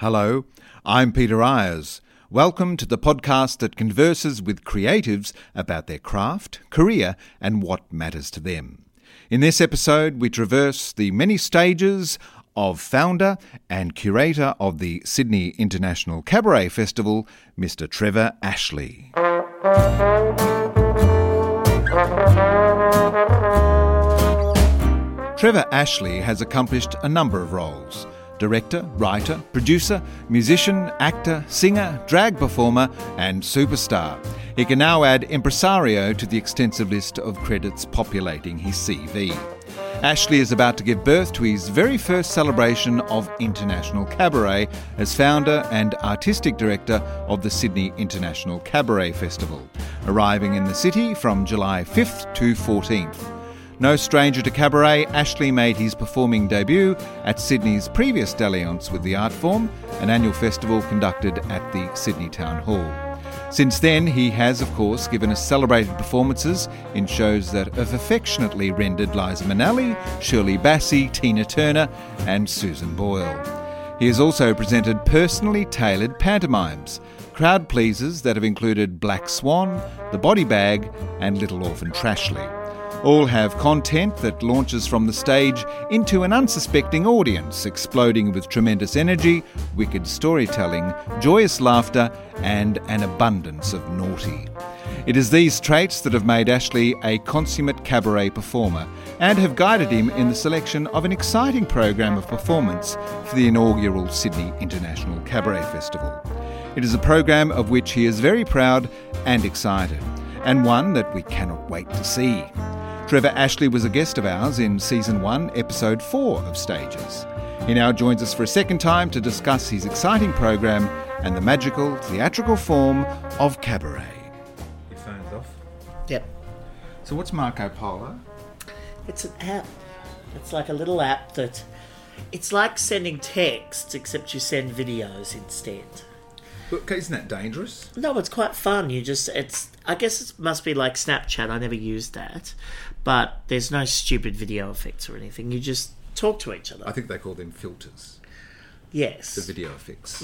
Hello, I'm Peter Ayres. Welcome to the podcast that converses with creatives about their craft, career, and what matters to them. In this episode, we traverse the many stages of founder and curator of the Sydney International Cabaret Festival, Mr. Trevor Ashley. Trevor Ashley has accomplished a number of roles director, writer, producer, musician, actor, singer, drag performer, and superstar. He can now add impresario to the extensive list of credits populating his CV. Ashley is about to give birth to his very first celebration of international cabaret as founder and artistic director of the Sydney International Cabaret Festival, arriving in the city from July 5th to 14th. No stranger to cabaret, Ashley made his performing debut at Sydney's previous dalliance with the art form, an annual festival conducted at the Sydney Town Hall. Since then, he has, of course, given us celebrated performances in shows that have affectionately rendered Liza Minnelli, Shirley Bassey, Tina Turner, and Susan Boyle. He has also presented personally tailored pantomimes, crowd pleasers that have included Black Swan, The Body Bag, and Little Orphan Trashley. All have content that launches from the stage into an unsuspecting audience, exploding with tremendous energy, wicked storytelling, joyous laughter, and an abundance of naughty. It is these traits that have made Ashley a consummate cabaret performer and have guided him in the selection of an exciting program of performance for the inaugural Sydney International Cabaret Festival. It is a program of which he is very proud and excited, and one that we cannot wait to see. Trevor Ashley was a guest of ours in Season 1, Episode 4 of Stages. He now joins us for a second time to discuss his exciting program and the magical theatrical form of cabaret. Your phone's off? Yep. So, what's Marco Polo? It's an app. It's like a little app that. It's like sending texts, except you send videos instead. Look, isn't that dangerous? No, it's quite fun. You just. It's. I guess it must be like Snapchat. I never used that. But there's no stupid video effects or anything. You just talk to each other. I think they call them filters, yes. the video effects.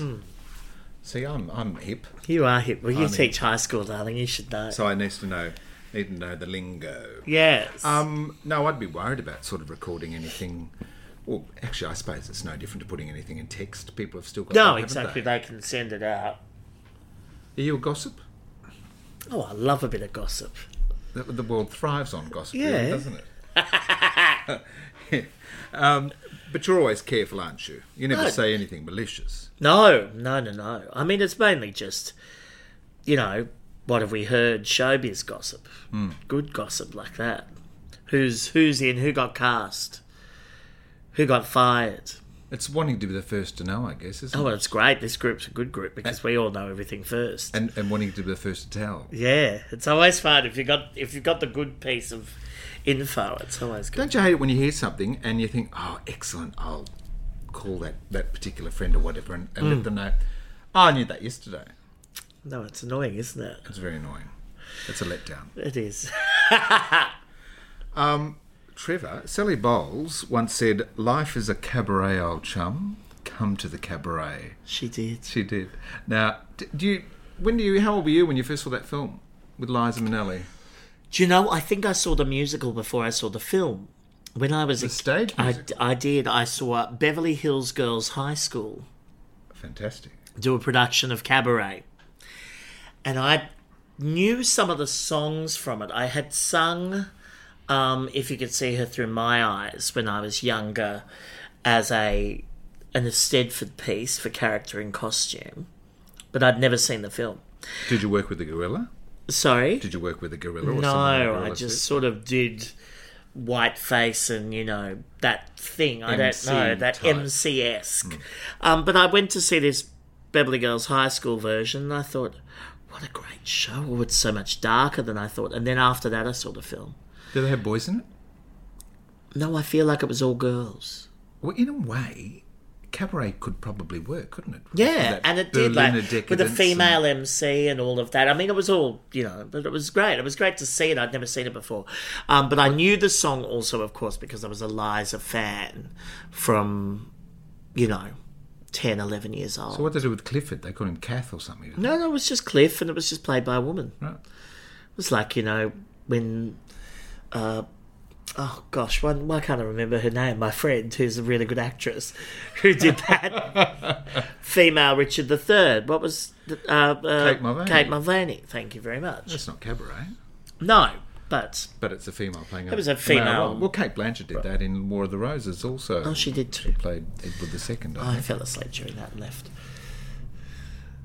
See, I'm, I'm hip, You are hip. Well, you I mean- teach high school, darling. You should know. so I need to know need to know the lingo. yes. Um, no, I'd be worried about sort of recording anything. Well, actually, I suppose it's no different to putting anything in text. People have still got no, that, exactly. They? They can send it out. Are you a gossip? Oh, I love a bit of gossip. The, the world thrives on gossip, Yeah. really, doesn't it? um, but you're always careful, aren't you? You never No. say anything malicious. No, no, no, no. I mean, it's mainly just, you know, what have we heard? Showbiz gossip, good gossip like that. Who's who's in? Who got cast? Who got fired? It's wanting to be the first to know, I guess, isn't Oh, it? well, it's great. This group's a good group because we all know everything first. And, and wanting to be the first to tell. yeah, it's always fun if you got if you've got the good piece of info. It's always good. Don't you hate it when you hear something and you think, oh, excellent, I'll call that, that particular friend or whatever and, and let mm. them know, oh, I knew that yesterday. No, it's annoying, isn't it? It's very annoying. It's a letdown. It is. Um, Trevor, Sally Bowles once said, life is a cabaret, old chum. Come to the cabaret. she did. She did. Now, do you, when do you, how old were you when you first saw that film with Liza Minnelli? Do you know? I think I saw the musical before I saw the film. When I was The a stage I. I did. I saw Beverly Hills Girls High School Fantastic. do a production of Cabaret. And I knew some of the songs from it. I had sung um, If You Could See Her Through My Eyes when I was younger as a an eisteddfod piece for character and costume. But I'd never seen the film. Did you work with the gorilla? Sorry? Did you work with the gorilla? Or No, I just sort of did white face and you know that thing. I MC don't know that type. MC esque. Um, but I went to see this Beverly Girls High School version, and I thought, what a great show! Oh, it's so much darker than I thought. And then after that, I saw the film. Did they have boys in it? No, I feel like it was all girls. Well, in a way, cabaret could probably work, couldn't it? Yeah, and it did like with a decadence and- female MC and all of that. I mean, it was all you know, but it was great. It was great to see it. I'd never seen it before, um, but I knew the song also, of course, because I was a Liza fan from, you know, 10, 11 years old. So what did they do with Clifford? They called him Kath or something. no, no, it was just Cliff, and it was just played by a woman. Right. It was like, you know, when. Uh, oh, gosh, why, why can't I remember her name? My friend, who's a really good actress, who did that. Female Richard III. What was. the- Uh, uh, Kate Mulvany. Kate Mulvany. Thank you very much. That's not cabaret, No, but. but it's a female playing. It was a female- Well, well, Cate Blanchett did that in War of the Roses also. Oh, she did too. She played Edward II. I I fell asleep during that and left.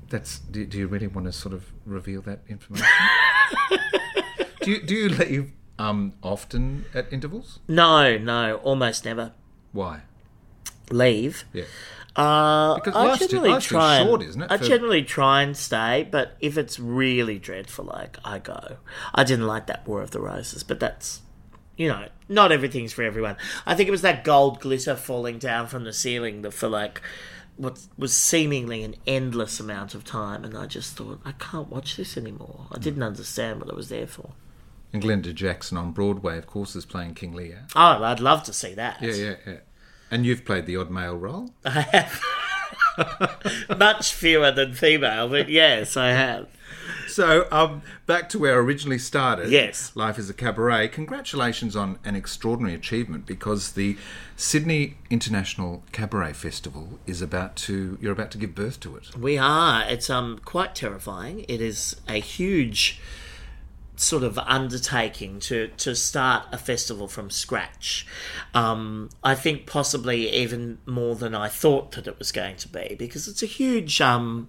That's. Do, do you really want to sort of reveal that information? do you do you leave um often at intervals? No, no, almost never. Why? Leave. Yeah. Uh, Because I life's generally try. and- short, isn't it, I for- generally try and stay, but if it's really dreadful, like I go. I didn't like that War of the Roses, but that's you know, not everything's for everyone. I think it was that gold glitter falling down from the ceiling that for like what was seemingly an endless amount of time, and I just thought I can't watch this anymore. I didn't understand what I was there for. And Glenda Jackson on Broadway, of course, is playing King Lear. Oh, I'd love to see that. Yeah, yeah, yeah. And you've played the odd male role. I have. Much fewer than female, but yes, I have. So, um, back to where I originally started. Yes. Life is a Cabaret. Congratulations on an extraordinary achievement because the Sydney International Cabaret Festival is about to, you're about to give birth to it. We are. It's um quite terrifying. It is a huge sort of undertaking to to start a festival from scratch. Um, I think possibly even more than I thought that it was going to be because it's a huge um,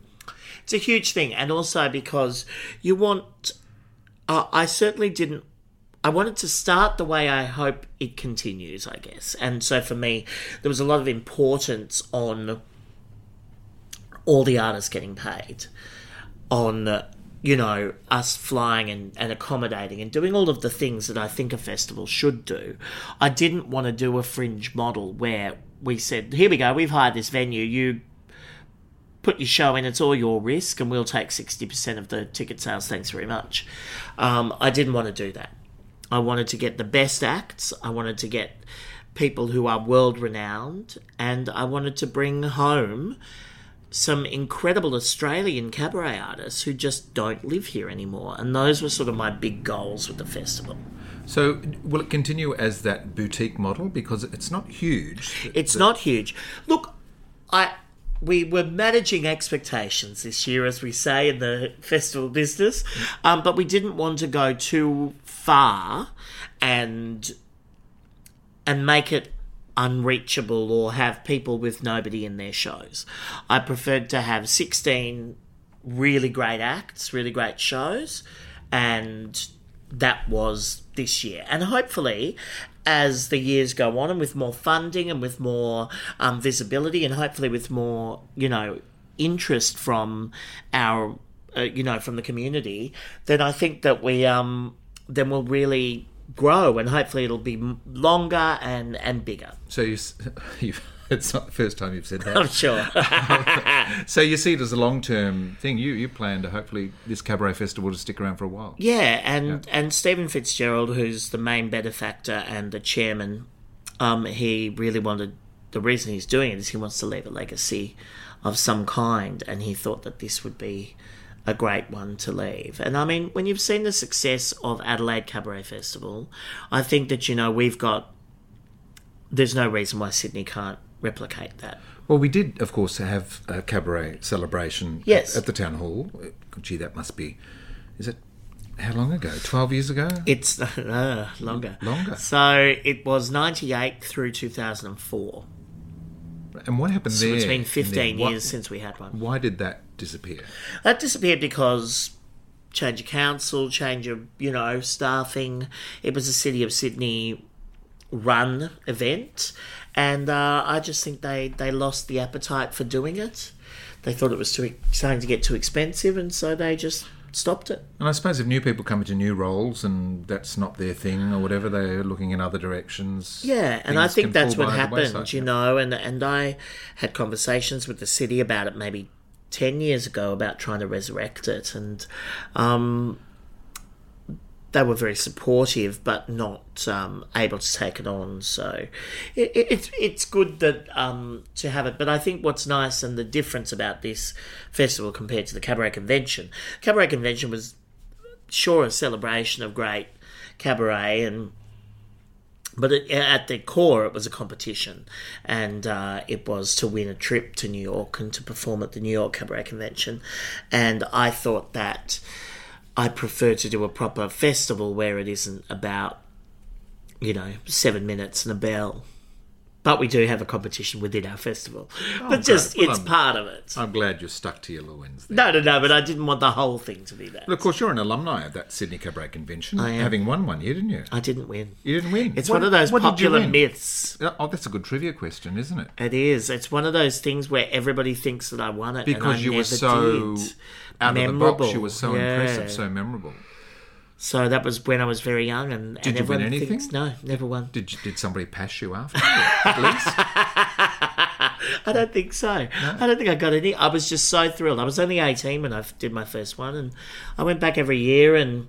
it's a huge thing, and also because you want. Uh, I certainly didn't. I wanted to start the way I hope it continues, I guess. And so for me, there was a lot of importance on all the artists getting paid on you know us flying and, and accommodating and doing all of the things that i think a festival should do. I didn't want to do a fringe model where we said here we go we've hired this venue you put your show in it's all your risk and we'll take 60% of the ticket sales thanks very much. Um, i didn't want to do that. I wanted to get the best acts i wanted to get people who are world renowned and i wanted to bring home some incredible Australian cabaret artists who just don't live here anymore. And those were sort of my big goals with the festival. So, will it continue as that boutique model? Because it's not huge. It's not huge. Look, I we were managing expectations this year, as we say in the festival business, um, but we didn't want to go too far and and make it unreachable or have people with nobody in their shows. I preferred to have 16 really great acts, really great shows, and that was this year. And hopefully, as the years go on and with more funding and with more um, visibility and hopefully with more, you know, interest from our, uh, you know, from the community, then I think that we, um, then we'll really grow and hopefully it'll be longer and, and bigger. So, you, you've, it's not the first time you've said that. I'm sure. So you see it as a long term thing. You you plan to hopefully this cabaret festival to stick around for a while. Yeah, and and Stephen Fitzgerald, who's the main benefactor and the chairman, um, he really wanted. The reason he's doing it is he wants to leave a legacy of some kind, and he thought that this would be a great one to leave. And I mean, when you've seen the success of Adelaide Cabaret Festival, I think that you know we've got. There's no reason why Sydney can't replicate that. Well, we did, of course, have a cabaret celebration Yes. at, at the town hall. Gee, that must be. Is it how long ago? Twelve years ago. It's uh, longer. Longer. So it was 98 through 2004. And what happened So there? it's been in 15 there? What- years since we had one. Why did that disappear? That disappeared because change of council, change of, you know, staffing. It was a City of Sydney run event. And uh, I just think they, they lost the appetite for doing it. They thought it was too starting to get too expensive, and so they just stopped it. And I suppose if new people come into new roles and that's not their thing or whatever, they're looking in other directions. Yeah, and I think that's what happened, you know, and and I had conversations with the city about it maybe 10 years ago about trying to resurrect it and um they were very supportive, but not um, able to take it on. So it, it, it's it's good that um, to have it. But I think what's nice and the difference about this festival compared to the cabaret convention, cabaret convention was sure a celebration of great cabaret and but it, at the core, it was a competition, and uh, it was to win a trip to New York and to perform at the New York Cabaret Convention. And I thought that I prefer to do a proper festival where it isn't about, you know, seven minutes and a bell. But we do have a competition within our festival. Oh, but just. Well, it's I'm- part of it. I'm glad you're stuck to your Lewins. There. no, no, no, but I didn't want the whole thing to be that. But of course, you're an alumni of that Sydney Cabaret Convention, I am. having won one year, didn't you? I didn't win. You didn't win. It's What- one of those what did you popular myths. Oh, that's a good trivia question, isn't it? It is. It's one of those things where everybody thinks that I won it Because you were so did. out of the Memorable. box. You were so Yeah. impressive, so memorable. So that was when I was very young, and, and Did you win anything? thinks no, never won. Did you, did somebody pass you after? at least. I don't think so. I don't think I got any. I was just so thrilled. I was only eighteen when I did my first one, and I went back every year, and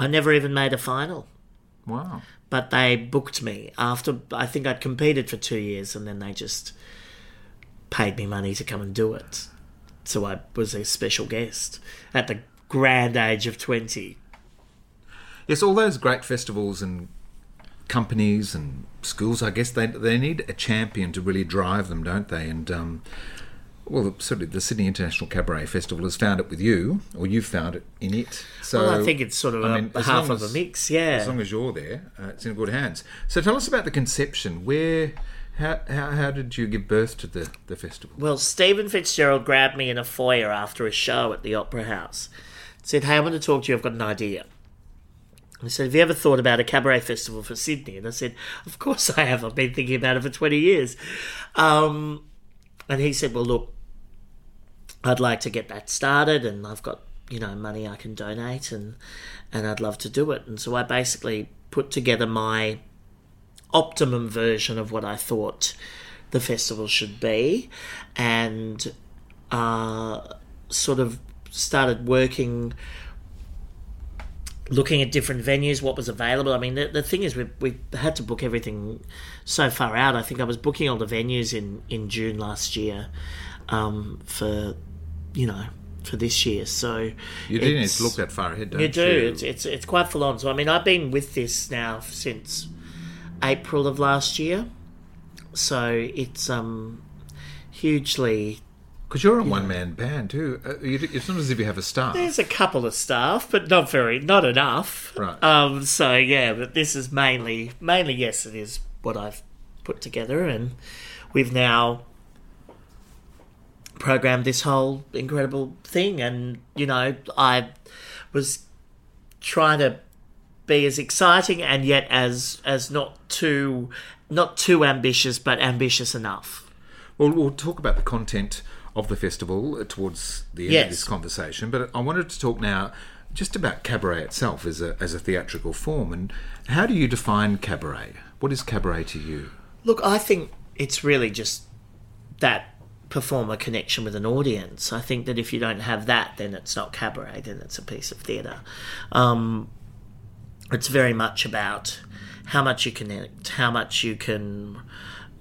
I never even made a final. Wow. But they booked me after I think I'd competed for two years, and then they just paid me money to come and do it. So I was a special guest at the grand age of twenty. Yes, all those great festivals and companies and schools, I guess they they need a champion to really drive them, don't they? And um, well, certainly the Sydney International Cabaret Festival has found it with you, or you've found it in it. So Well, I think it's sort of I mean, half of a mix, yeah. As long as you're there, uh, it's in good hands. So tell us about the conception. Where, how, how, how did you give birth to the, the festival? Well, Stephen Fitzgerald grabbed me in a foyer after a show at the Opera House. Said, "Hey, I want to talk to you. I've got an idea." And he said, "Have you ever thought about a cabaret festival for Sydney?" And I said, "Of course I have. I've been thinking about it for twenty years." Um, and he said, "Well, look, I'd like to get that started, and I've got you know money I can donate, and and I'd love to do it." And so I basically put together my optimum version of what I thought the festival should be, and uh, sort of started working, looking at different venues, what was available. I mean, the, the thing is, we we had to book everything so far out. I think I was booking all the venues in in June last year um, for you know for this year. So You do need to look that far ahead, don't you? you do. It's, it's it's quite full on. So I mean, I've been with this now since April of last year. So it's um hugely. Because you're a one man band too. Uh, you, it's not as if you have a staff. There's a couple of staff, but not very, not enough. Right. Um. So yeah, but this is mainly, mainly yes, it is what I've put together, and we've now programmed this whole incredible thing. And you know, I was trying to be as exciting and yet as as not too not too ambitious, but ambitious enough. Well, we'll talk about the content of the festival towards the end Yes. of this conversation, but I wanted to talk now just about cabaret itself as a, as a theatrical form. And how do you define cabaret? What is cabaret to you? Look, I think it's really just that performer connection with an audience. I think that if you don't have that, then it's not cabaret, then it's a piece of theatre. Um, it's very much about how much you connect, how much you can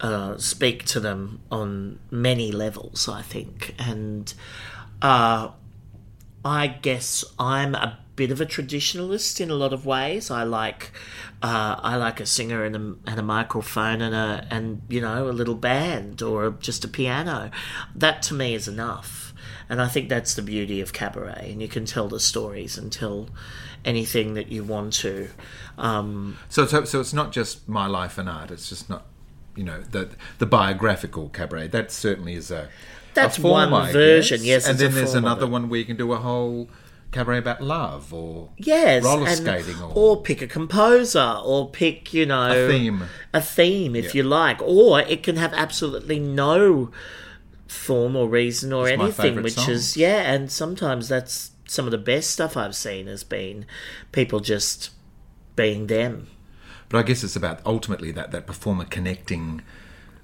uh, speak to them on many levels, I think. And uh, I guess I'm a bit of a traditionalist in a lot of ways. I like uh, I like a singer and a, and a microphone and a and you know a little band or just a piano. That to me is enough, and I think that's the beauty of cabaret. And you can tell the stories and tell anything that you want to. Um, So, so, so it's not just my life and art. It's just not, you know, the the biographical cabaret. That certainly is a That's a form, one version, yes, and then there's another one where you can do a whole cabaret about love or Yes, roller skating or, or pick a composer, or pick you know a theme. a theme if you like, or it can have absolutely no form or reason or It's anything, which songs. is yeah, and sometimes that's some of the best stuff I've seen has been people just being them. But I guess it's about ultimately that that performer connecting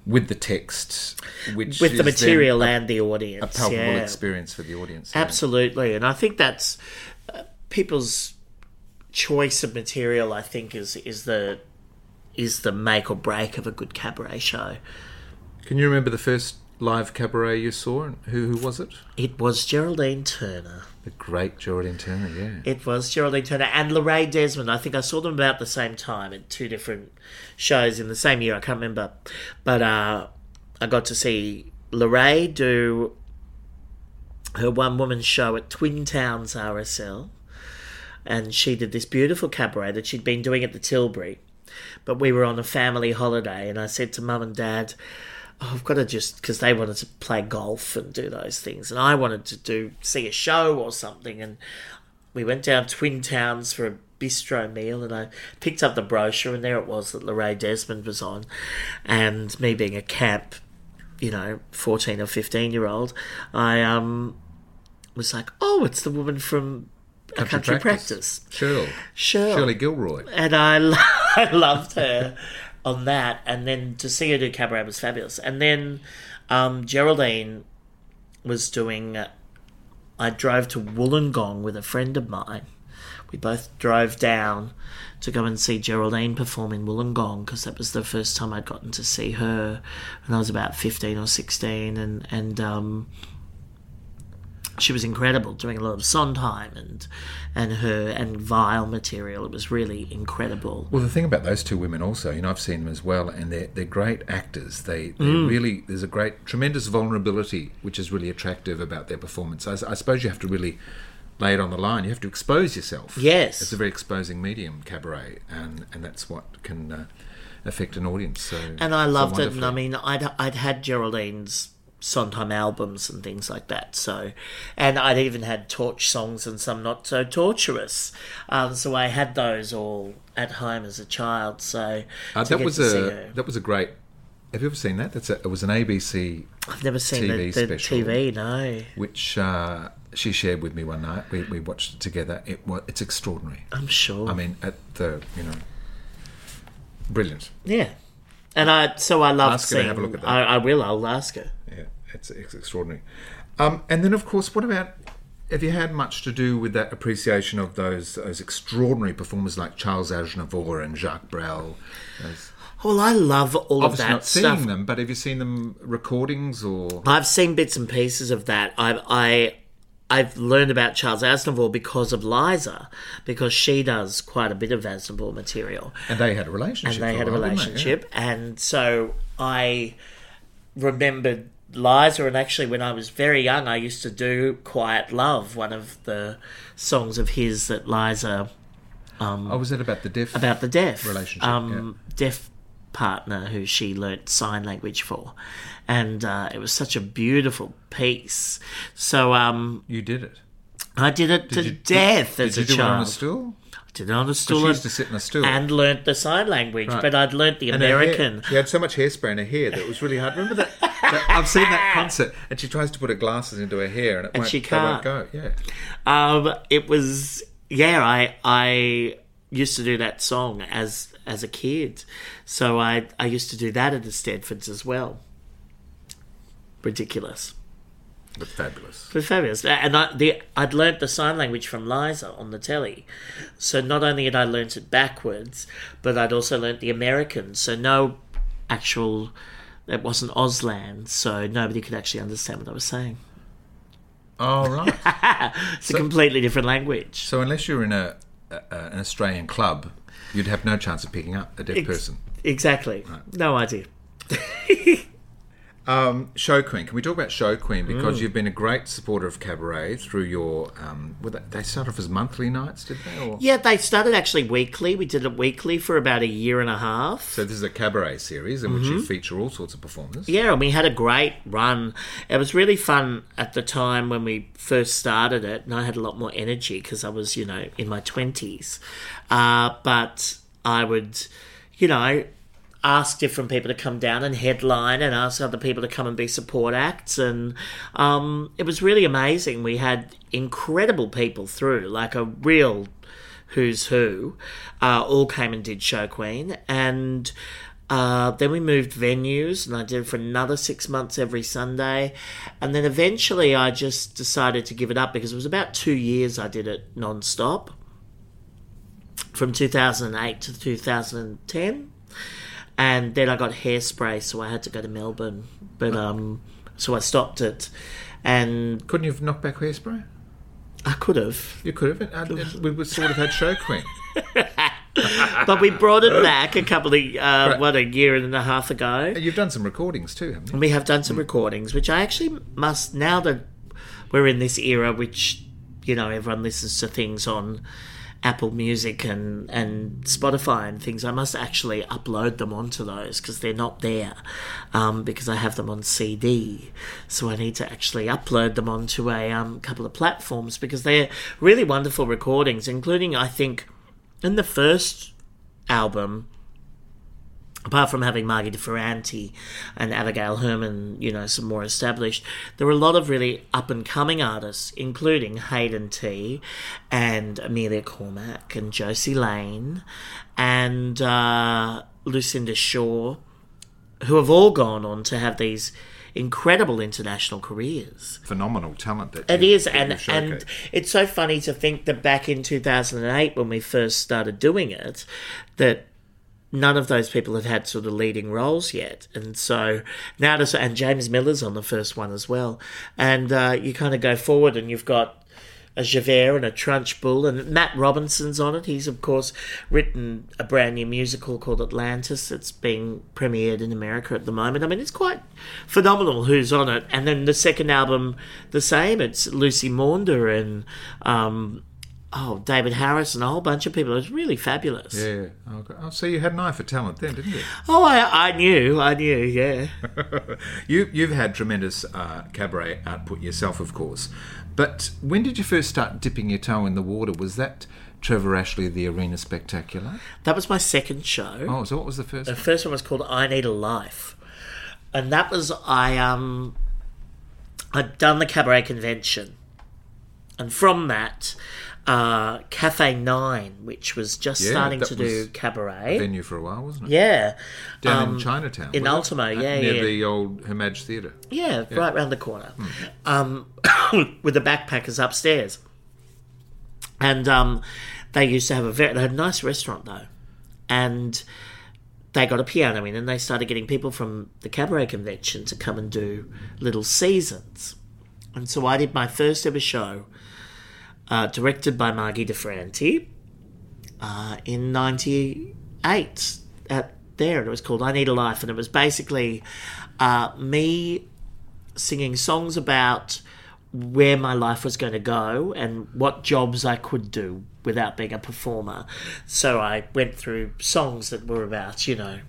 with the text, which with the material a, and the audience. a palpable yeah. experience for the audience. yeah. Absolutely, and I think that's uh, people's choice of material, I think, is is the is the make or break of a good cabaret show. Can you remember the first live cabaret you saw? Who who was it? It was Geraldine Turner. The great Geraldine Turner. Yeah. It was Geraldine Turner and Lorraine Desmond. I think I saw them about the same time at two different shows in the same year. I can't remember, but uh, I got to see Lorraine do her one woman show at Twin Towns RSL, and she did this beautiful cabaret that she'd been doing at the Tilbury. But we were on a family holiday, and I said to mum and dad, oh, I've got to just because they wanted to play golf and do those things, and I wanted to do see a show or something, and we went down Twin Towns for a bistro meal, and I picked up the brochure, and there it was that Lorraine Desmond was on, and me being a camp, you know, fourteen or fifteen year old, I um was like, oh, it's the woman from a country, practice. Shirley. Shirley. Shirley Gilroy. and I, lo- I loved her on that. And then to see her do cabaret was fabulous. And then um, Geraldine was doing. I drove to Wollongong with a friend of mine. We both drove down to go and see Geraldine perform in Wollongong because that was the first time I'd gotten to see her when I was about fifteen or sixteen, and and um, she was incredible, doing a lot of Sondheim and and her and Vile material. It was really incredible. Well, the thing about those two women, also, you know, I've seen them as well, and they're they're great actors. They they Mm. really there's a great tremendous vulnerability, which is really attractive about their performance. I, I suppose you have to really lay it on the line. You have to expose yourself. Yes. it's a very exposing medium, cabaret, and and that's what can uh, affect an audience. So And I so loved it. And I mean, I'd I'd had Geraldine's Sondheim albums and things like that. So, and I'd even had torch songs and some not so torturous. Um, so I had those all at home as a child. So Uh, that was a that was a great. Have you ever seen that? That's a, it was an ABC I've never seen TV the, the special. TV. No, which uh, she shared with me one night. We, we watched it together. It was it's extraordinary. I'm sure. I mean, at the you know, brilliant. yeah. And I so I love Ask her to have a look at that. I, I will. I'll ask her. Yeah, it's, it's extraordinary. Um, and then, of course, what about? Have you had much to do with that appreciation of those those extraordinary performers like Charles Aznavour and Jacques Brel? Those, Well, I love all of that not seeing stuff. them, but have you seen them recordings or? I've seen bits and pieces of that. I've I I've learned about Charles Aznavour because of Liza, because she does quite a bit of Aznavour material, And they had a relationship. and they had a while, didn't they? relationship, and so I remembered Liza, and actually when I was very young, I used to do "Quiet Love," one of the songs of his that Liza Yeah. Oh, was it about the deaf? about the deaf Relationship, um, deaf partner who she learnt sign language for, and uh, it was such a beautiful piece. So um, you did it. I did it to you- death Did as you a do it on child. a stool? did it on a stool. She used to sit in a stool. and learnt the sign language, Right. but I'd learnt the And her hair- American. she had so much hairspray in her hair that it was really hard. Remember that? that- I've seen that concert, and she tries to put her glasses into her hair, and it And won't, she can't. go. Yeah. Um, it was yeah. I I used to do that song as as a kid, so I I used to do that at the eisteddfods as well. Ridiculous. But fabulous. Was fabulous. And I, the, I'd learnt the sign language from Liza on the telly. So not only had I learnt it backwards, but I'd also learnt the American. So no actual, it wasn't Auslan, so nobody could actually understand what I was saying. Oh right. It's a completely different language. so unless you're in a, a an Australian club, you'd have no chance of picking up a deaf person. Exactly. No idea. Um, Show Queen. Can we talk about Show Queen Mm. because you've been a great supporter of cabaret through your. Um, they, they started off as monthly nights, did they? Or? Yeah, they started actually weekly. We did it weekly for about a year and a half. So this is a cabaret series in which you feature all sorts of performers. Mm-hmm. Yeah, and we had a great run. It was really fun at the time when we first started it, and I had a lot more energy because I was, you know, in my 20s. Uh, but I would, you know, ask different people to come down and headline and ask other people to come and be support acts. And um, it was really amazing. We had incredible people through, like a real who's who, uh, all came and did Show Queen. And uh, then we moved venues, and I did it for another six months every Sunday. And then eventually I just decided to give it up because it was about two years I did it non stop. from 2008 to 2010. And then I got hairspray, so I had to go to Melbourne. But um, so I stopped it, and Couldn't you have knocked back hairspray? I could have, You could have. And, and we would sort of had Show Queen. but we brought it back a couple of uh, Right. what a year and a half ago. You've done some recordings too, haven't you? And we have done some recordings, which I actually must now that we're in this era, which you know everyone listens to things on Apple Music and and Spotify and things. I must actually upload them onto those because they're not there um, because I have them on CD. So I need to actually upload them onto a um, couple of platforms because they're really wonderful recordings, including I think in the first album apart from having Margi de Ferranti and Abigail Herman, you know, some more established, there were a lot of really up and coming artists, including Hayden Tee and Amelia Cormack and Josie Lane and uh, Lucinda Shaw, who have all gone on to have these incredible international careers. Phenomenal talent that It you- is, that and and it's so funny to think that back in 2008, when we first started doing it, that none of those people had had sort of leading roles yet, and so now to and James Millar's on the first one as well, and uh, you kind of go forward, and you've got a Javert and a Trunchbull, and Matt Robinson's on it. He's of course written a brand new musical called Atlantis. that's being premiered in America at the moment. I mean, it's quite phenomenal who's on it. And then the second album, the same. It's Lucy Maunder and um, oh David Harris and a whole bunch of people. It's really fabulous. Yeah. Okay. Oh, so you had an eye for talent then, didn't you? Oh, I, I knew, I knew, yeah. you you've had tremendous uh, cabaret output yourself, of course. But when did you first start dipping your toe in the water? Was that Trevor Ashley, the Arena Spectacular? That was my second show. Oh, so what was the first? The one? first one was called I Need a Life. And that was I um I'd done the cabaret convention. And from that, uh, Cafe Nine, which was just Yeah, starting to do cabaret. Venue for a while, wasn't it? Yeah. Down Um, in Chinatown. in was it? Yeah, near yeah. the old Her Maj Theatre. Yeah, right round the corner. Hmm. Um, with the backpackers upstairs. And um, they used to have a very they had a nice restaurant though. And they got a piano in and they started getting people from the cabaret convention to come and do little seasons. And so I did my first ever show, uh, directed by Margi de Ferranti, uh, in 98 at there. It was called I Need a Life. And it was basically uh, me singing songs about where my life was going to go and what jobs I could do without being a performer. So I went through songs that were about, you know,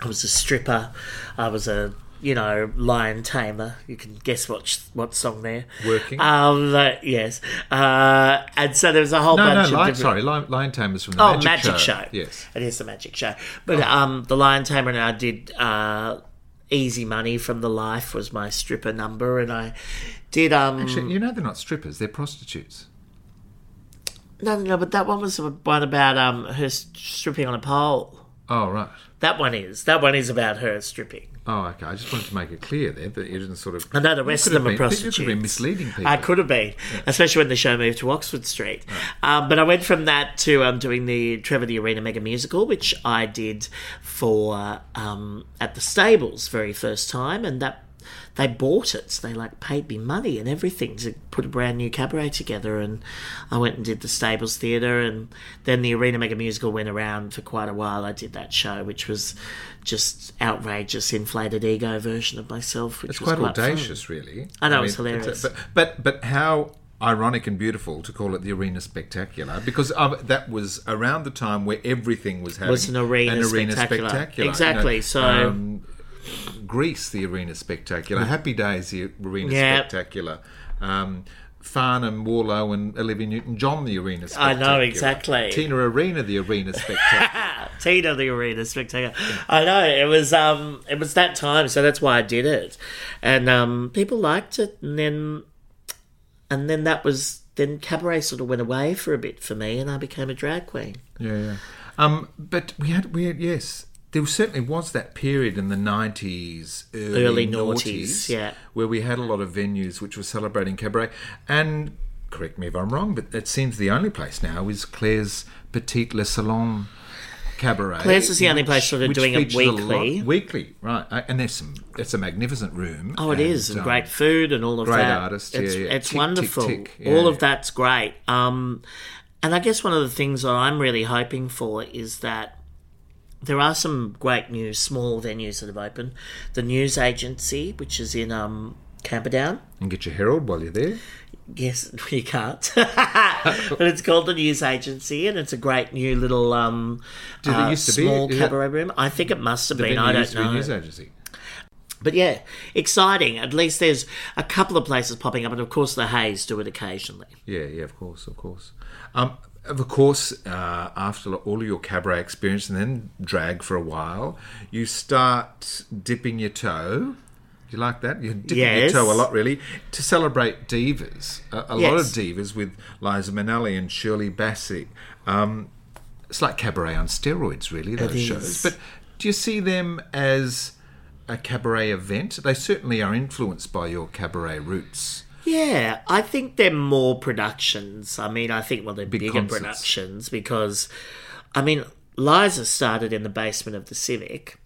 I was a stripper, I was a you know lion tamer. You can guess what what song there. Working? Um, uh, yes, uh, and so there was a whole No, no, bunch of Lion, different. sorry, Lion, Lion Tamers from the Oh, Magic, Magic, Show. Show. Yes. It is the Magic Show. But um, the Lion Tamer and I did uh, Easy Money from the Life was my stripper number, and I did um. Actually, you know they're not strippers; they're prostitutes. no, no, no, but that one was one about um her stripping on a pole. Oh, right. That one is. That one is about her stripping. Oh, okay. I just wanted to make it clear there that you didn't sort of. I know the rest of them are prostitutes. You could have been misleading people. I could have been, especially when the show moved to Oxford Street. Um, but I went from that to um, doing the Trevor the Arena Mega Musical, which I did for um, at the Stables very first time, and that they bought it. They like paid me money and everything to put a brand new cabaret together, and I went and did the Stables Theatre, and then the Arena Mega Musical went around for quite a while. I did that show, which was just outrageous, inflated ego version of myself, which It's was quite, quite fun. audacious, really. I know, it's hilarious. but, but but how ironic and beautiful to call it the Arena Spectacular because of, that was around the time where everything was having Was an arena an arena spectacular. spectacular. Exactly, so- um, Grease, the Arena Spectacular. Happy Days, the Arena Yeah. Spectacular. Um, Farnham, Warlow, and Olivia Newton-John, the Arena Spectacular. I know, exactly. Tina Arena, the Arena Spectacular. Tina the arena spectacular. I know it was um it was that time, so that's why I did it, and um people liked it, and then and then that was then cabaret sort of went away for a bit for me, and I became a drag queen. Yeah, yeah. Um, but we had, we had, yes, there certainly was that period in the nineties, early, Early noughties, noughties, yeah. where we had a lot of venues which were celebrating cabaret, and correct me if I'm wrong, but it seems the only place now is Claire's Petite Le Salon Cabaret. Claire's is the only place sort of doing it a lot- weekly. weekly, right? Uh, And there's some. It's a magnificent room. Oh, it is, and um, great food and all of great that. artists, It's, yeah, yeah. it's Tick, tick, wonderful. tick, all yeah. of that's great. Um, and I guess one of the things that I'm really hoping for is that there are some great new small venues that have opened. The news agency, which is in um, Camperdown. And get your Herald while you're there. Yes, you can't. but it's called the News Agency, and it's a great new little um, uh, used to be? small Is it- cabaret room. I think it must have The been. I don't to be know. news agency. But yeah, exciting. At least there's a couple of places popping up, and of course the Hayes do it occasionally. Yeah, yeah, of course, of course. Um, of course, uh, after all of your cabaret experience and then drag for a while, you start dipping your toe. You like that? You're dipping Yes. your toe a lot, really, to celebrate divas. A, a lot of divas with Liza Minnelli and Shirley Bassey. Um, it's like cabaret on steroids, really, those shows. But do you see them as a cabaret event? They certainly are influenced by your cabaret roots. Yeah, I think they're more productions. I mean, I think well they're Big bigger concerts. productions because, I mean, Liza started in the basement of the Civic.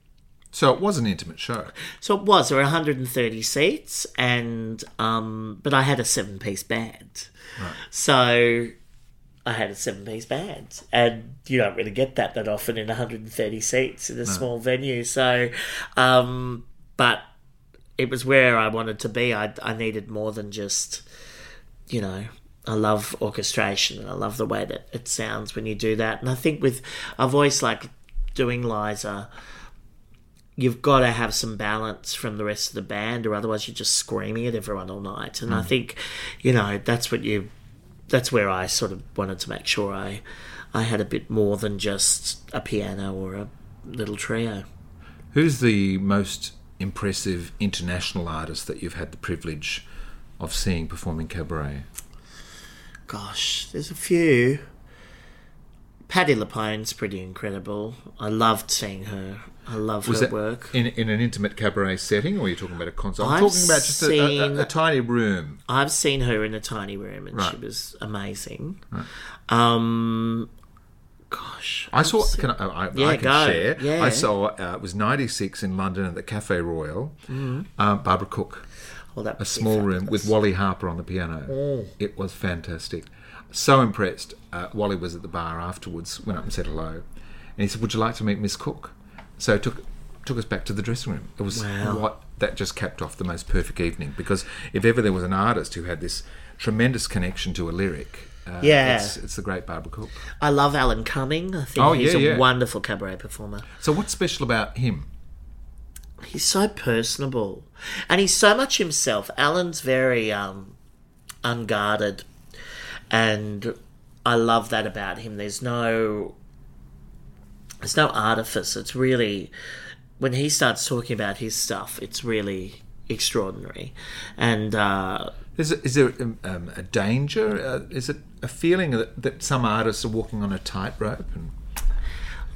So it was an intimate show. So it was. There were 130 seats, and um, but I had a seven-piece band. So I had a seven-piece band, and you don't really get that that often in 130 seats in a small venue. So, um, but it was where I wanted to be. I I needed more than just, you know. I love orchestration and I love the way that it sounds when you do that. And I think with a voice like doing Liza, you've got to have some balance from the rest of the band, or otherwise you're just screaming at everyone all night. And I mm. think, you know, that's what you. That's where I sort of wanted to make sure I, I had a bit more than just a piano or a little trio. Who's the most impressive international artist that you've had the privilege of seeing performing cabaret? Gosh, there's a few. Patti LuPone's pretty incredible. I loved seeing her. I love Was her work. in, in an intimate cabaret setting, or are you talking about a concert? I'm I've talking about just a, a, a, a tiny room. I've seen her in a tiny room, and she was amazing. Um, gosh, I saw. Can I, I, Yeah, I can go. share. Yeah. I saw. Uh, it was '96 in London at the Cafe Royal. Mm-hmm. Um, Barbara Cook, that a small room with. Wally Harper on the piano. Mm. It was fantastic. So impressed. Uh, Wally was at the bar afterwards. Went up and said hello, and he said, "Would you like to meet Miss Cook?" So he took took us back to the dressing room. It was Wow. what that just capped off the most perfect evening because if ever there was an artist who had this tremendous connection to a lyric, uh, Yeah. it's, it's the great Barbara Cook. I love Alan Cumming. I think Oh, he's yeah, a yeah. wonderful cabaret performer. So what's special about him? He's so personable, and he's so much himself. Alan's very um, unguarded, and I love that about him. There's no, there's no artifice. It's really when he starts talking about his stuff, it's really extraordinary, and. Uh, Is, it, is there um, um, a danger? Uh, is it a feeling that, that some artists are walking on a tightrope? And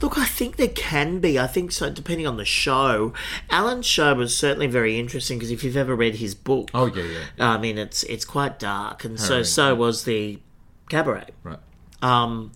Look, I think there can be. I think so, depending on the show. Alan's show was certainly very interesting because if you've ever read his book, oh yeah, yeah, I mean, it's it's quite dark, and so so was the cabaret. right. Um,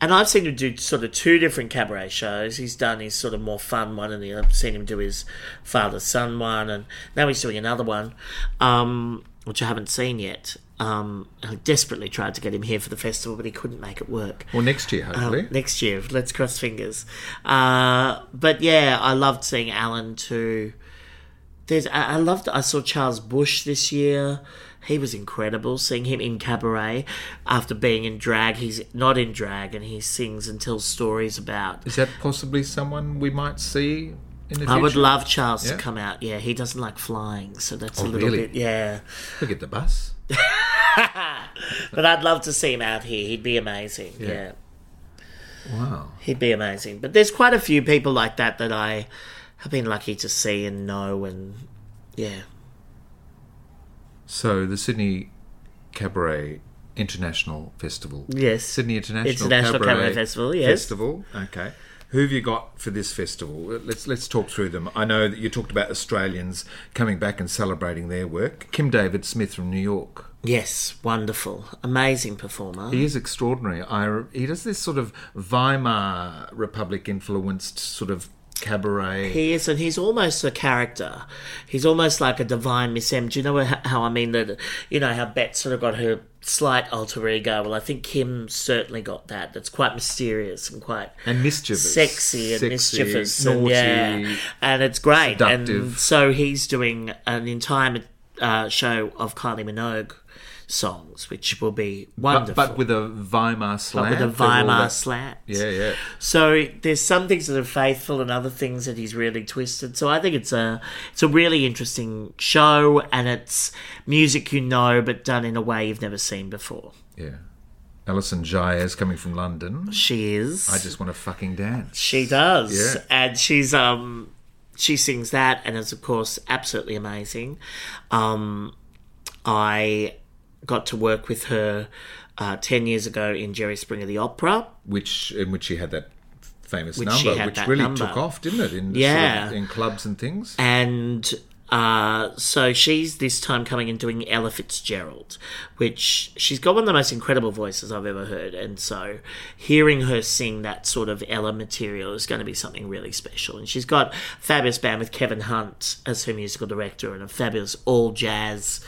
and I've seen him do sort of two different cabaret shows. He's done his sort of more fun one, and I've seen him do his father son one, and now he's doing another one, um, which I haven't seen yet. Um, I desperately tried to get him here for the festival, but he couldn't make it work. Well, next year, hopefully. Um, next year. Let's cross fingers. Uh, but yeah, I loved seeing Alan too. There's, I, I loved. I saw Charles Busch this year. He was incredible. Seeing him in cabaret after being in drag, he's not in drag, and he sings and tells stories about. is that possibly someone we might see in the future? I would love Charles Yeah. to come out. Yeah, he doesn't like flying, so that's Oh, a little really? bit. Yeah, look at the bus. but I'd love to see him out here. He'd be amazing. Yeah. yeah. Wow. He'd be amazing. But there's quite a few people like that that I have been lucky to see and know, and yeah. So the Sydney Cabaret International Festival. Yes. Sydney International, International Cabaret Festival, yes. Festival. Okay. Who have you got for this festival? Let's let's talk through them. I know that you talked about Australians coming back and celebrating their work. Kim David Smith from New York. Yes, wonderful, amazing performer. He is extraordinary. I, he does this sort of Weimar Republic influenced sort of cabaret. He is, and he's almost a character. He's almost like a divine Miss M. Do you know how I mean that? You know how Bette sort of got her slight alter ego. Well, I think Kim certainly got that. That's quite mysterious and quite and mischievous, sexy and Sexy, mischievous, naughty, and yeah, and it's great. And so he's doing an entire uh, show of Kylie Minogue songs, which will be wonderful. but, but with a Weimar slant. with a Weimar slant. Yeah, yeah. So there's some things that are faithful and other things that he's really twisted. So I think it's a it's a really interesting show and it's music you know but done in a way you've never seen before. Yeah. Alison Jiear coming from London. She is. I just want to fucking dance. She does. Yeah. And she's um she sings that and is of course absolutely amazing. Um I got to work with her uh, 10 years ago in Jerry Springer the Opera. Which in which she had that famous Which number, which really number. took off, didn't it? In Yeah. sort of, in clubs and things. and uh, so she's this time coming and doing Ella Fitzgerald, which she's got one of the most incredible voices I've ever heard. And so hearing her sing that sort of Ella material is going to be something really special. And she's got a fabulous band with Kevin Hunt as her musical director and a fabulous all jazz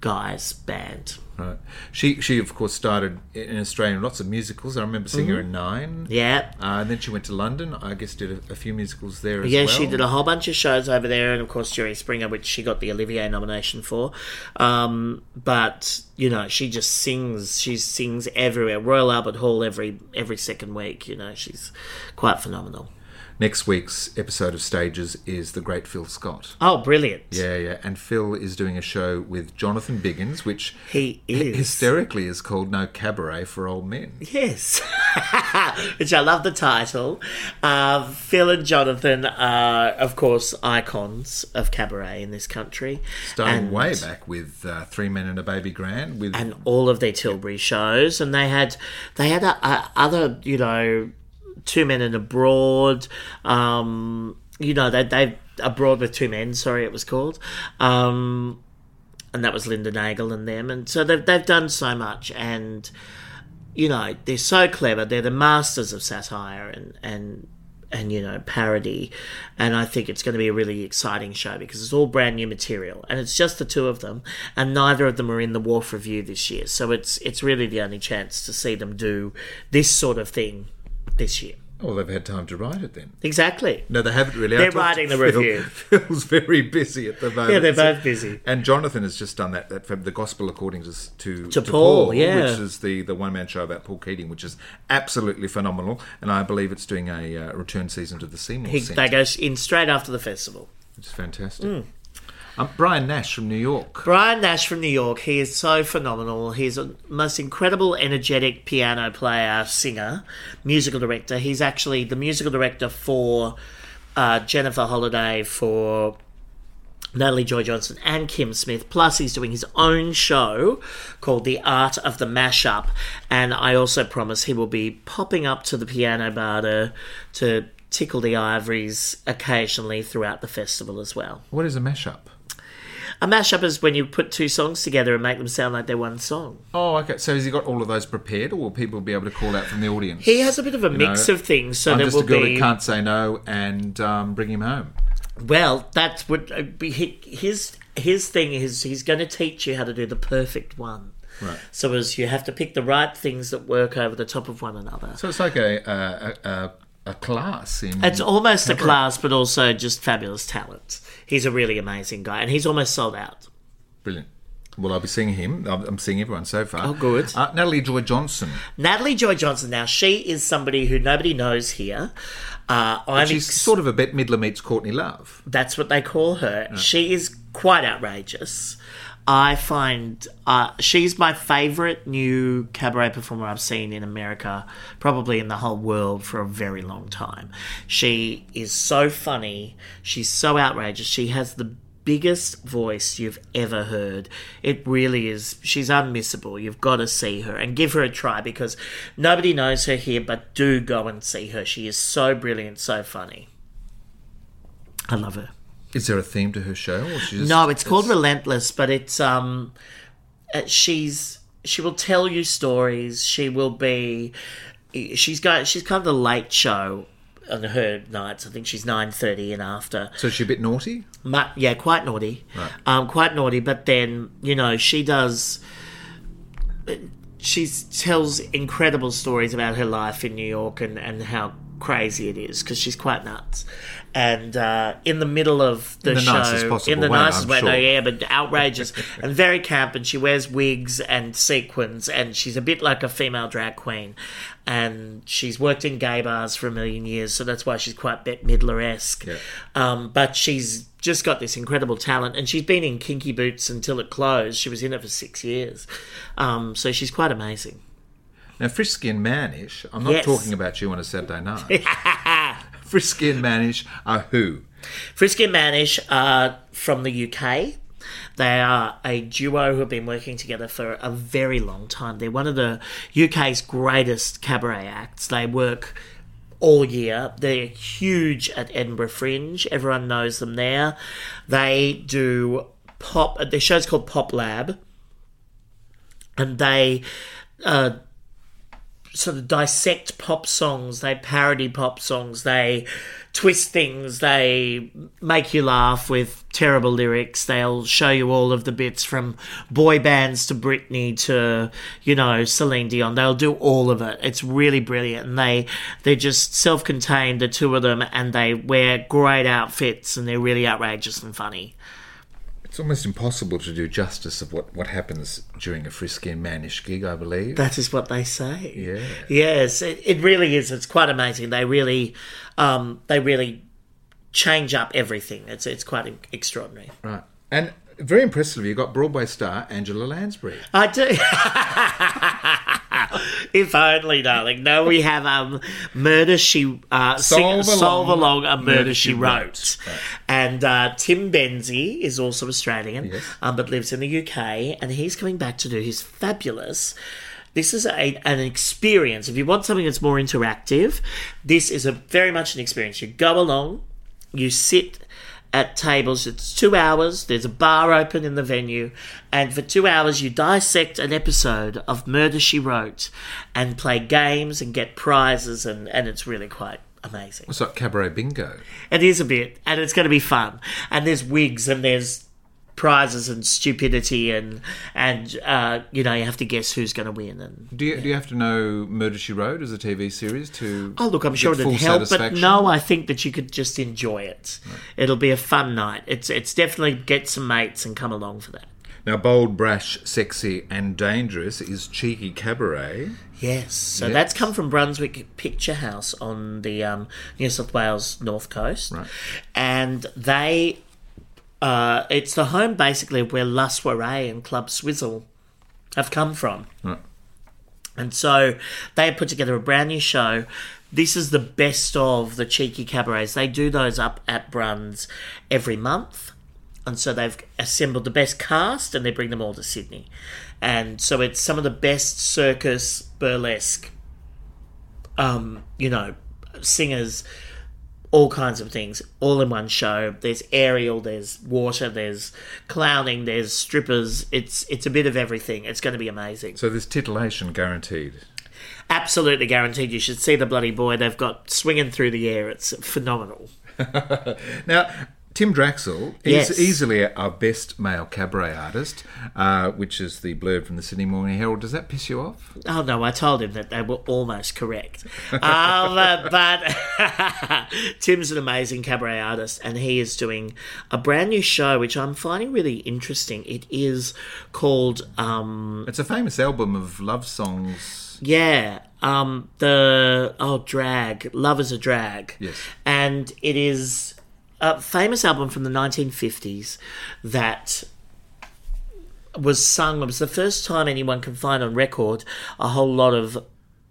guys band. Right. She she of course started in Australia in lots of musicals. I remember seeing her in Nine. Mm-hmm. Yeah. Uh, and then she went to London. I guess did a, a few musicals there as well. Yeah, well. she did a whole bunch of shows over there, and of course Jerry Springer, which she got the Olivier nomination for. Um, but you know, she just sings. She sings everywhere. Royal Albert Hall every every second week. You know, she's quite phenomenal. Next week's episode of Stages is the great Phil Scott. Oh, brilliant! Yeah, yeah. And Phil is doing a show with Jonathan Biggins, which He is hysterically is called No Cabaret for Old Men. Yes, which I love the title. Uh, Phil and Jonathan are, of course, icons of cabaret in this country. Starting And- way back with uh, Three Men and a Baby Grand. With and all of their Tilbury shows, and they had they had a, a, other you know two men and abroad. Um, you know they they abroad with two men. Sorry, it was called. Um, and that was Linda Nagle and them, and so they've they've done so much, and you know they're so clever. They're the masters of satire and and and you know parody, and I think it's going to be a really exciting show because it's all brand new material, and it's just the two of them, and neither of them are in the Wharf Review this year, so it's it's really the only chance to see them do this sort of thing this year. Well, they've had time to write it then. Exactly. No, they haven't really. They're writing the Phil. review. Phil's very busy at the moment. Yeah, they're both busy. And Jonathan has just done that, that the Gospel according to to, To Paul, yeah. which is the, the one man show about Paul Keating, which is absolutely phenomenal. And I believe it's doing a uh, return season to the Seymour He, Centre, they go in straight after the festival. which is fantastic. Mm. Um, Brian Nash from New York. Brian Nash from New York, he is so phenomenal. He's a most incredible, energetic piano player, singer, musical director. He's actually the musical director for uh, Jennifer Holliday, for Natalie Joy Johnson, and Kim Smith. Plus, he's doing his own show called The Art of the Mashup. And I also promise he will be popping up to the piano bar to, to tickle the ivories occasionally throughout the festival as well. What is a mashup? A mashup is when you put two songs together and make them sound like they're one song. Oh, okay. So has he got all of those prepared, or will people be able to call out from the audience? He has a bit of a You mix know, of things, so I'm there just will a girl be. who can't say no, and um, bring him home. Well, that would uh, be his his thing. Is he's going to teach you how to do the perfect one. Right. So as you have to pick the right things that work over the top of one another. So it's like a a, a, a class in. It's almost a class, but also just fabulous talent. He's a really amazing guy, and he's almost sold out. Brilliant. Well, I'll be seeing him. I'm seeing everyone so far. Oh, good. Uh, Natalie Joy Johnson. Natalie Joy Johnson. Now she is somebody who nobody knows here. Uh, I'm She's ex- sort of a Bette Midler meets Courtney Love. That's what they call her. She is quite outrageous. I find uh, she's my favourite new cabaret performer I've seen in America, probably in the whole world for a very long time. She is so funny. She's so outrageous. She has the biggest voice you've ever heard. It really is. She's unmissable. You've got to see her and give her a try because nobody knows her here, but do go and see her. She is so brilliant, so funny. I love her. Is there a theme to her show? Or she just, No, it's called Relentless, but it's um, uh, she's she will tell you stories. She will be, she's got she's kind of the late show on her nights. I think she's nine thirty and after. So she's a bit naughty. Ma- yeah, quite naughty. Right. Um, quite naughty. But then you know she does. She tells incredible stories about her life in New York and and how crazy it is because she's quite nuts. And uh, in the middle of the, In the show, nicest possible in the way, nicest I'm way, no, yeah, but outrageous and very camp. And she wears wigs and sequins, and she's a bit like a female drag queen. And she's worked in gay bars for a million years, so that's why she's quite Bette Midler esque. Yeah. Um, but she's just got this incredible talent, and she's been in Kinky Boots until it closed. She was in it for six years, um, so she's quite amazing. Now, Frisky and Mannish, I'm not Yes. talking about you on a Saturday night. Frisky and Mannish are who? Frisky and Mannish are from the UK. They are a duo who have been working together for a very long time. They're one of the UK's greatest cabaret acts. They work all year. They're huge at Edinburgh Fringe. Everyone knows them there. They do pop. Their show's called Pop Lab, and they uh, sort of dissect pop songs. They parody pop songs. They twist things. They make you laugh with terrible lyrics. They'll show you all of the bits from boy bands to Britney to you know Celine Dion. They'll do all of it. It's really brilliant. And they they're just self-contained, the two of them, and they wear great outfits and they're really outrageous and funny. It's almost impossible to do justice of what, what happens during a Frisky and Mannish gig, I believe. That is what they say. Yeah. Yes, it, it really is. It's quite amazing. They really, um, they really change up everything. It's it's quite extraordinary. Right. And very impressively, you got Broadway star Angela Lansbury. I do. if only, darling. No, we have um, murder she uh, Solve sing, solve Along, along a murder, she wrote, Right. and uh, Tim Benzie is also Australian, Yes. um, but lives in the UK, and he's coming back to do his fabulous. This is a, an experience. If you want something that's more interactive, this is a very much an experience. You go along, you sit at tables. It's two hours. There's a bar open in the venue, and for two hours you dissect an episode of Murder She Wrote, and play games and get prizes, and and it's really quite amazing. It's like cabaret bingo. It is a bit, and it's going to be fun. And there's wigs, and there's prizes and stupidity, and and uh, you know you have to guess who's going to win. And Do you, do you have to know Murder She Wrote as a TV series to? Oh, look, I'm sure it'd help, but no, I think that you could just enjoy it. It'll be a fun night. It's it's definitely get some mates and come along for that. Now, bold, brash, sexy, and dangerous is cheeky cabaret. Yes, so Yes. that's come from Brunswick Picture House on the um, New South Wales north coast, Right. and they. Uh, it's the home basically where La Soiree and Club Swizzle have come from. Right. And so they have put together a brand new show. This is the best of the cheeky cabarets. They do those up at Bruns every month. And so they've assembled the best cast and they bring them all to Sydney. And so it's some of the best circus, burlesque, um, you know, singers, all kinds of things, all in one show. There's aerial, there's water, there's clowning, there's strippers. It's it's a bit of everything. It's going to be amazing. So there's titillation guaranteed. Absolutely guaranteed. You should see the bloody boy they've got swinging through the air. It's phenomenal. Now, Tim Draxl is Yes. easily our best male cabaret artist, uh, which is the blurb from the Sydney Morning Herald. Does that piss you off? Oh no, I told him that they were almost correct. um, uh, but Tim's an amazing cabaret artist, and he is doing a brand new show, which I'm finding really interesting. It is called, um, It's a famous album of love songs. yeah, um, the oh drag, Love is a Drag, Yes. and it is a famous album from the 1950s that was sung. It was the first time anyone can find on record a whole lot of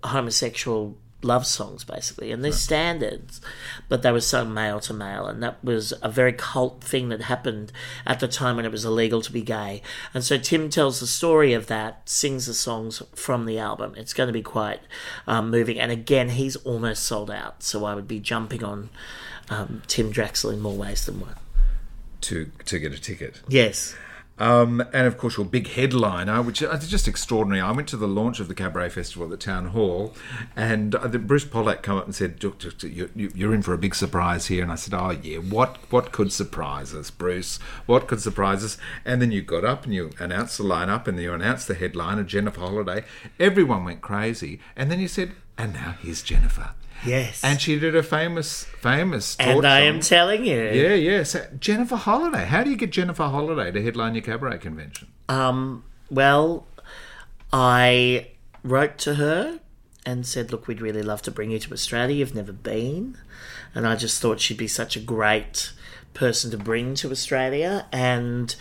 homosexual love songs basically, and they're standards, but they were sung male to male, and that was a very cult thing that happened at the time when it was illegal to be gay. And so Tim tells the story of that, sings the songs from the album. It's going to be quite um, moving, and again, he's almost sold out, so I would be jumping on um, Tim Draxl in more ways than one. To to get a ticket. Yes. Um, and of course, your big headliner, which is just extraordinary. I went to the launch of the Cabaret Festival at the Town Hall, and uh, the Bruce Pollack come up and said, "Look, look, you- you- "You're in for a big surprise here." And I said, "Oh yeah, what what could surprise us, Bruce? What could surprise us?" And then you got up and you announced the lineup, and you announced the headliner, Jennifer Holliday. Everyone went crazy, and then you said, "And now here's Jennifer." Yes. And she did a famous, famous. And I song. am telling you. Yeah, yeah. So Jennifer Holliday. How do you get Jennifer Holliday to headline your cabaret convention? Um, well, I wrote to her and said, Look, we'd really love to bring you to Australia. You've never been. And I just thought she'd be such a great person to bring to Australia. And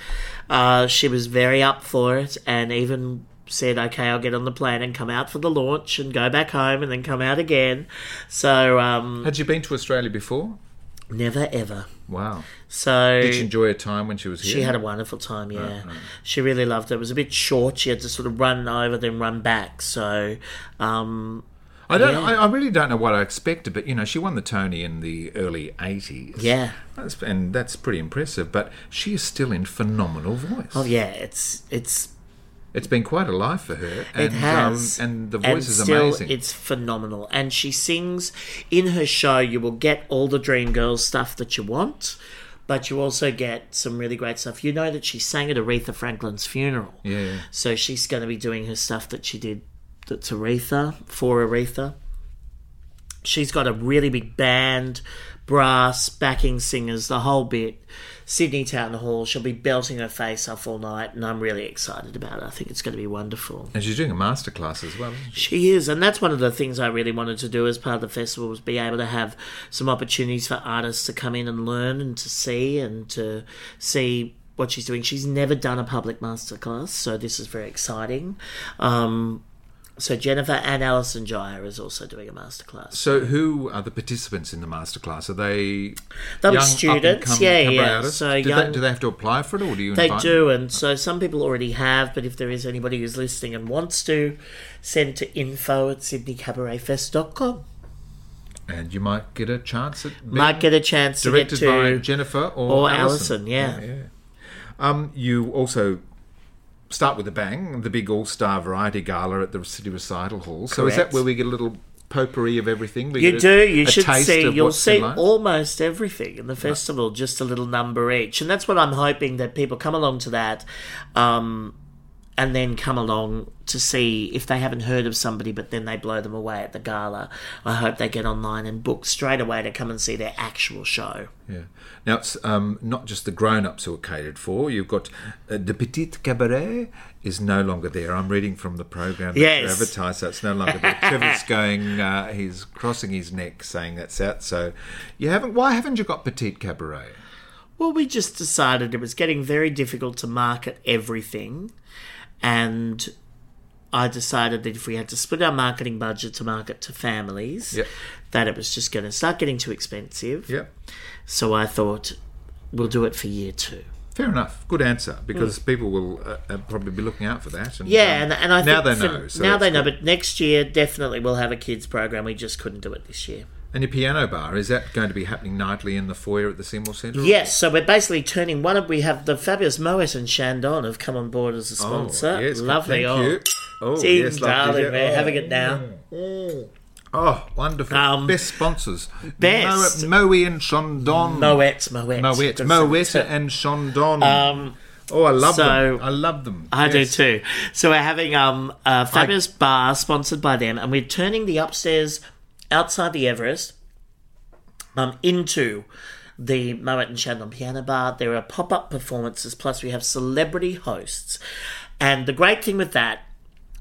uh, she was very up for it and even said, Okay, I'll get on the plane and come out for the launch and go back home and then come out again. So, um, Had you been to Australia before? never ever. Wow. So Did she enjoy her time when she was here? She had a wonderful time, yeah. She really loved it. It was a bit short. She had to sort of run over, then run back. So, um, I don't. Yeah. I, I really don't know what I expected, but you know, she won the Tony in the early '80s. yeah. That's, and that's pretty impressive. But she is still in phenomenal voice. Oh, yeah. It's it's It's been quite a life for her. And, it has, Um, and the voice is still, amazing. It's phenomenal, and she sings in her show. You will get all the Dream Girls stuff that you want. But you also get some really great stuff. You know that she sang at Aretha Franklin's funeral. Yeah. So she's going to be doing her stuff that she did that's Aretha for Aretha. She's got a really big band, brass, backing singers, the whole bit. Sydney Town Hall. She'll be belting her face off all night, and I'm really excited about it. I think it's going to be wonderful. And she's doing a masterclass as well. Isn't she? She is, and that's one of the things I really wanted to do as part of the festival was be able to have some opportunities for artists to come in and learn and to see and to see what she's doing. She's never done a public masterclass, so this is very exciting. Um, so Jennifer and Alison Jiear is also doing a masterclass. So, who are the participants in the masterclass? Are they young, students, yeah, yeah. artists? So do, young- they, do they have to apply for it, or do you? They do, and so some people already have, but if there is anybody who's listening and wants to, send to info at sydneycabaretfest.com. them? And you might get a chance at Might get a chance to get directed to by Jennifer or, or Alison. Alison, yeah. yeah. Um, you also start with a bang, the big all-star variety gala at the City Recital Hall. So is that where we get a little potpourri of everything? We You do. You should see. You'll see in life? almost everything in the festival, just a little number each, and that's what I'm hoping that people come along to that, um, and then come along to see if they haven't heard of somebody, but then they blow them away at the gala. I hope they get online and book straight away to come and see their actual show. Yeah. Now it's um, not just the grown-ups who are catered for. You've got uh, the petit cabaret is no longer there. I'm reading from the program that Yes. advertised, so it's no longer there. Trevor's going. Uh, he's crossing his neck, saying that's out. So you haven't. Why haven't you got petit cabaret? Well, we just decided it was getting very difficult to market everything, and I decided that if we had to split our marketing budget to market to families, Yep. that it was just going to start getting too expensive. Yep. So I thought we'll do it for year two. Fair enough. Good answer because people will uh, uh, probably be looking out for that. And. Yeah, um, and, and I now think they know. So now they know, but next year definitely we'll have a kids program. We just couldn't do it this year. And your piano bar is that going to be happening nightly in the foyer at the Seymour Centre? Yes, so we're basically turning one of we have the fabulous Moet and Chandon have come on board as a Oh, sponsor. yes, Lovely, oh. Oh, Ding, yes, darling, we're Oh. having it now. Oh, wonderful. Um, Best sponsors. best. Mo- Moe and Chandon. Moet, Moet, Moet. Moet and Chandon. Um, oh, I love so- them. I love them. I Yes. do too. So we're having um, a fabulous bar sponsored by them, and we're turning the upstairs outside the Everest um, into the Moet and Chandon Piano Bar. There are pop up performances, plus we have celebrity hosts. And the great thing with that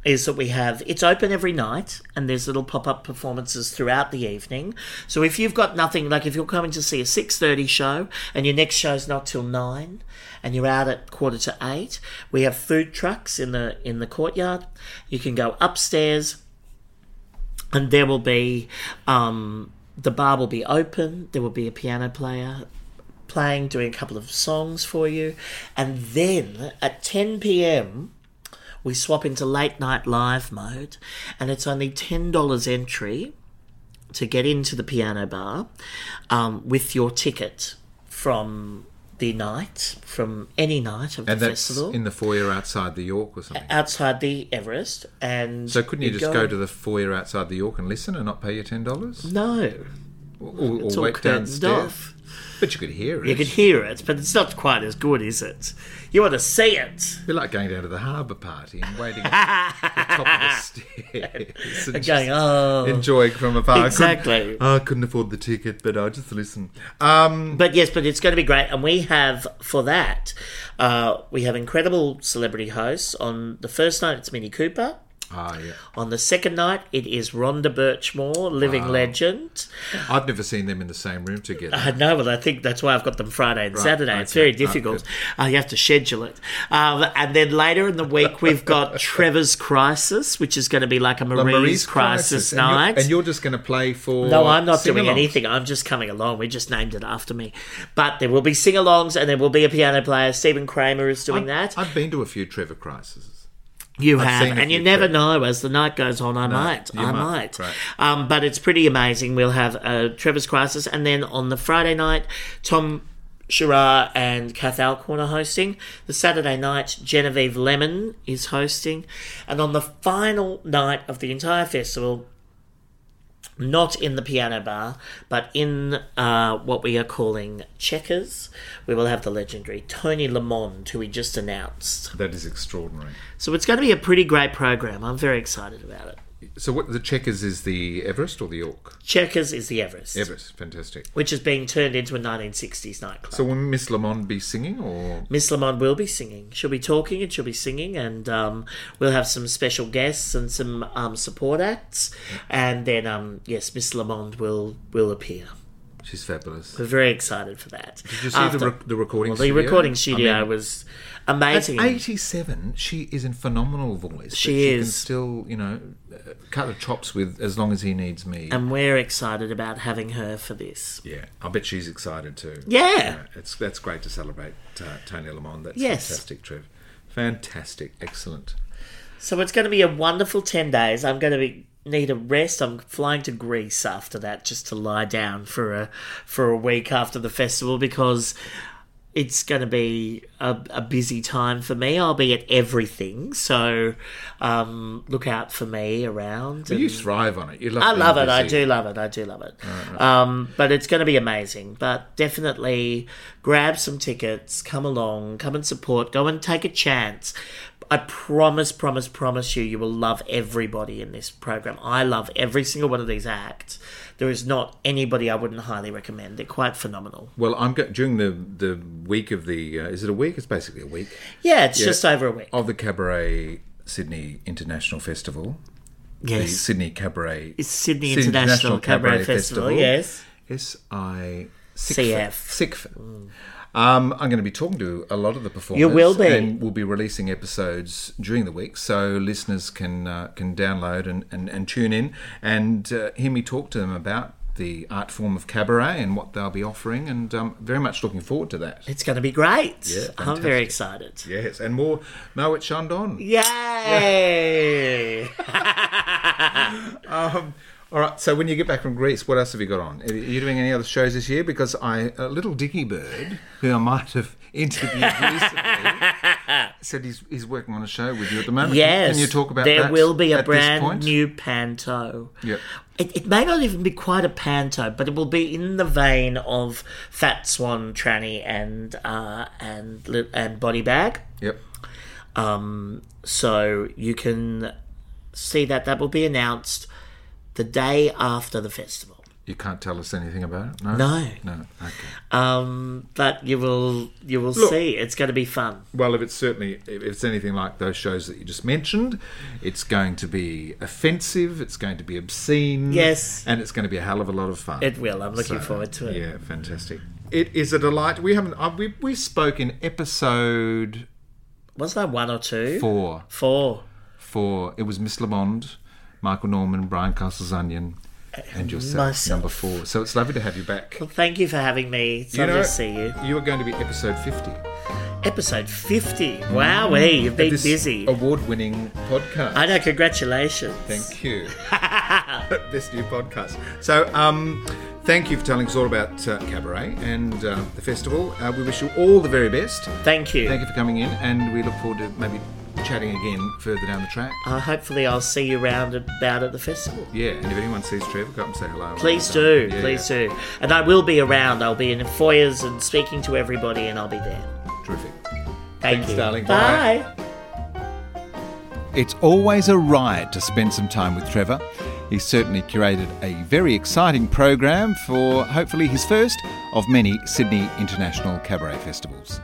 is that we have it's open every night and there's little pop-up performances throughout the evening so if you've got nothing like if you're coming to see a 6.30 show and your next show's not till 9 and you're out at quarter to 8 we have food trucks in the in the courtyard you can go upstairs and there will be um, the bar will be open. There will be a piano player playing, doing a couple of songs for you, and then at ten p.m. we swap into late night live mode, and it's only ten dollars entry to get into the piano bar um, with your ticket from the night, from any night of And the that's festival. in the foyer outside the York or something. outside the Everest, and So couldn't you just go to the foyer outside the York and listen and not pay your ten dollars, No, or, or it's all wait downstairs? off. But you could hear it. You could hear it, but it's not quite as good, is it? You want to see it. Be like going down to the harbour party and waiting at the top of the and going, oh. enjoying from afar. I couldn't- Exactly. I couldn't afford the ticket, but I just listen. Um, But yes, but it's going to be great. And we have, for that, uh, we have incredible celebrity hosts. On the first night, it's Minnie Cooper. Ah, yeah. On the second night, it is Rhonda Burchmore, living legend. I've never seen them in the same room together. I know, but I think that's why I've got them Friday and Saturday. It's very difficult. Oh, uh, you have to schedule it. Um, and then later in the week, we've got Trevor's Crisis, which is going to be like a La Marie's, Crisis, And you're- night. and you're, just going to play for. no, I'm not doing anything. I'm just coming along. We just named it after me. But there will be sing alongs and there will be a piano player. Stephen Kramer is doing that. I've been to a few Trevor crises. You I've have, and you never know. As the night goes on, I might, I might. might. Right. Um, but it's pretty amazing. We'll have uh, Trevor's Crisis, and then on the Friday night, Tom Sharah and Kath Alcorn are hosting. The Saturday night, Genevieve Lemon is hosting, and on the final night of the entire festival, not in the piano bar, but in uh, what we are calling Checkers, we will have the legendary Toni Lamond, who we just announced. That is extraordinary. So it's going to be a pretty great program. I'm very excited about it. So, what the Checkers is the Everest or the York? Checkers is the Everest, Everest, fantastic. which is being turned into a 1960s nightclub. So, will Miss Lamond be singing, or Miss Lamond will be singing. She'll be talking and she'll be singing, and um, we'll have some special guests and some um, support acts. And then, um, yes, Miss Lamond will will appear. she's fabulous? We're very excited for that. Did you see the, rec- the recording well, the studio? recording I studio mean, was At amazing. 87, she is in phenomenal voice. She She can is. still, you know, cut the chops with as long as he needs me. and we're excited about having her for this. yeah, I bet she's excited too. Yeah. it's that's great to celebrate uh, Toni Lamond. That's Yes. fantastic, Trev. Fantastic, excellent. So it's going to be a wonderful 10 days. I'm going to be need a rest. I'm flying to Greece after that just to lie down for a for a week after the festival because it's going to be a, a busy time for me. I'll be at everything, so um, look out for me around. But you thrive on it. You love. I love it. I do love it. I do love it. Um, but it's going to be amazing. But definitely grab some tickets, come along, come and support, go and take a chance. I promise, promise, promise you, you will love everybody in this program. I love every single one of these acts. There is not anybody I wouldn't highly recommend. They're quite phenomenal. Well, I'm go- during the the week of the. Uh, is it a week? It's basically a week Yeah, it's just over a week. of the Cabaret Sydney International Festival. The Yes. Sydney Cabaret. It's Sydney Sydney International Cabaret Festival, yes. S I CF. SICF. Um, I'm going to be talking to a lot of the performers. You will be. and we'll be releasing episodes during the week, so listeners can uh, can download and, and, and tune in and uh, hear me talk to them about the art form of cabaret and what they'll be offering, and um, very much looking forward to that. It's going to be great. Yeah, I'm very excited. Yes, and more Moet Chandon. Yay! Um, all right. So when you get back from Greece, what else have you got on? Are you doing any other shows this year? Because I, a little Dicky Bird, who I might have interviewed recently, said he's he's working on a show with you at the moment. Yes. Can you talk about there that? will be a brand new panto. Yep. It, it may not even be quite a panto, but it will be in the vein of Fat Swan, Tranny, and uh, and and Body Bag. Yep. Um, so you can see that that will be announced the day after the festival. You can't tell us anything about it. No. No. No. Okay. Um, but you will you will Look. see. It's going to be fun. Well, if it's certainly if it's anything like those shows that you just mentioned, it's going to be offensive. It's going to be obscene. Yes. and it's going to be a hell of a lot of fun. It will. I'm looking So, forward to it. Yeah, fantastic. It is a delight. We haven't. Uh, we we spoke in episode Was that one or two? four. Four. For it was Miss Lamond Michael Norman, Brian Castles Onion, and yourself, Myself. number four. So it's lovely to have you back. Well, thank you for having me. It's lovely to see you. You are going to be episode 50. Episode 50. Wowee, you've been This busy. Award winning podcast. I know, congratulations. Thank you. this new podcast. So, um, thank you for telling us all about uh, Cabaret and uh, the festival. Uh, we wish you all the very best. Thank you. Thank you for coming in, and we look forward to maybe chatting again further down the track. Uh, hopefully, I'll see you round about at the festival. Yeah, and if anyone sees Trevor, go up and say hello. Please do, yeah, please do. And I will be around. I'll be in the foyers and speaking to everybody, and I'll be there. Terrific. Thank Thanks, you. darling. Bye. It's always a riot to spend some time with Trevor. He's certainly curated a very exciting program for hopefully his first of many Sydney International Cabaret Festivals.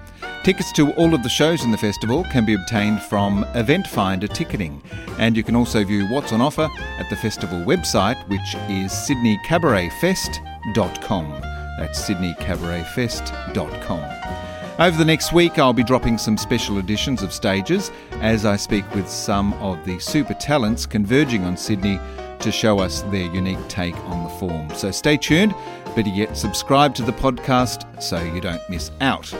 Tickets to all of the shows in the festival can be obtained from Eventfinda Ticketing, and you can also view what's on offer at the festival website, which is sydneycabaretfest.com. That's sydneycabaretfest.com. Over the next week, I'll be dropping some special editions of stages as I speak with some of the super talents converging on Sydney to show us their unique take on the form. So stay tuned, better yet, subscribe to the podcast so you don't miss out.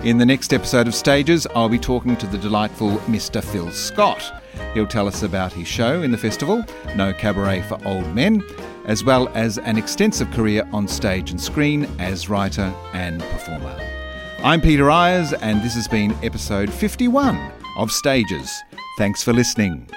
In the next episode of Stages, I'll be talking to the delightful Mr. Phil Scott. He'll tell us about his show in the festival, No Cabaret for Old Men, as well as an extensive career on stage and screen as writer and performer. I'm Peter Ayers, and this has been episode 51 of Stages. Thanks for listening.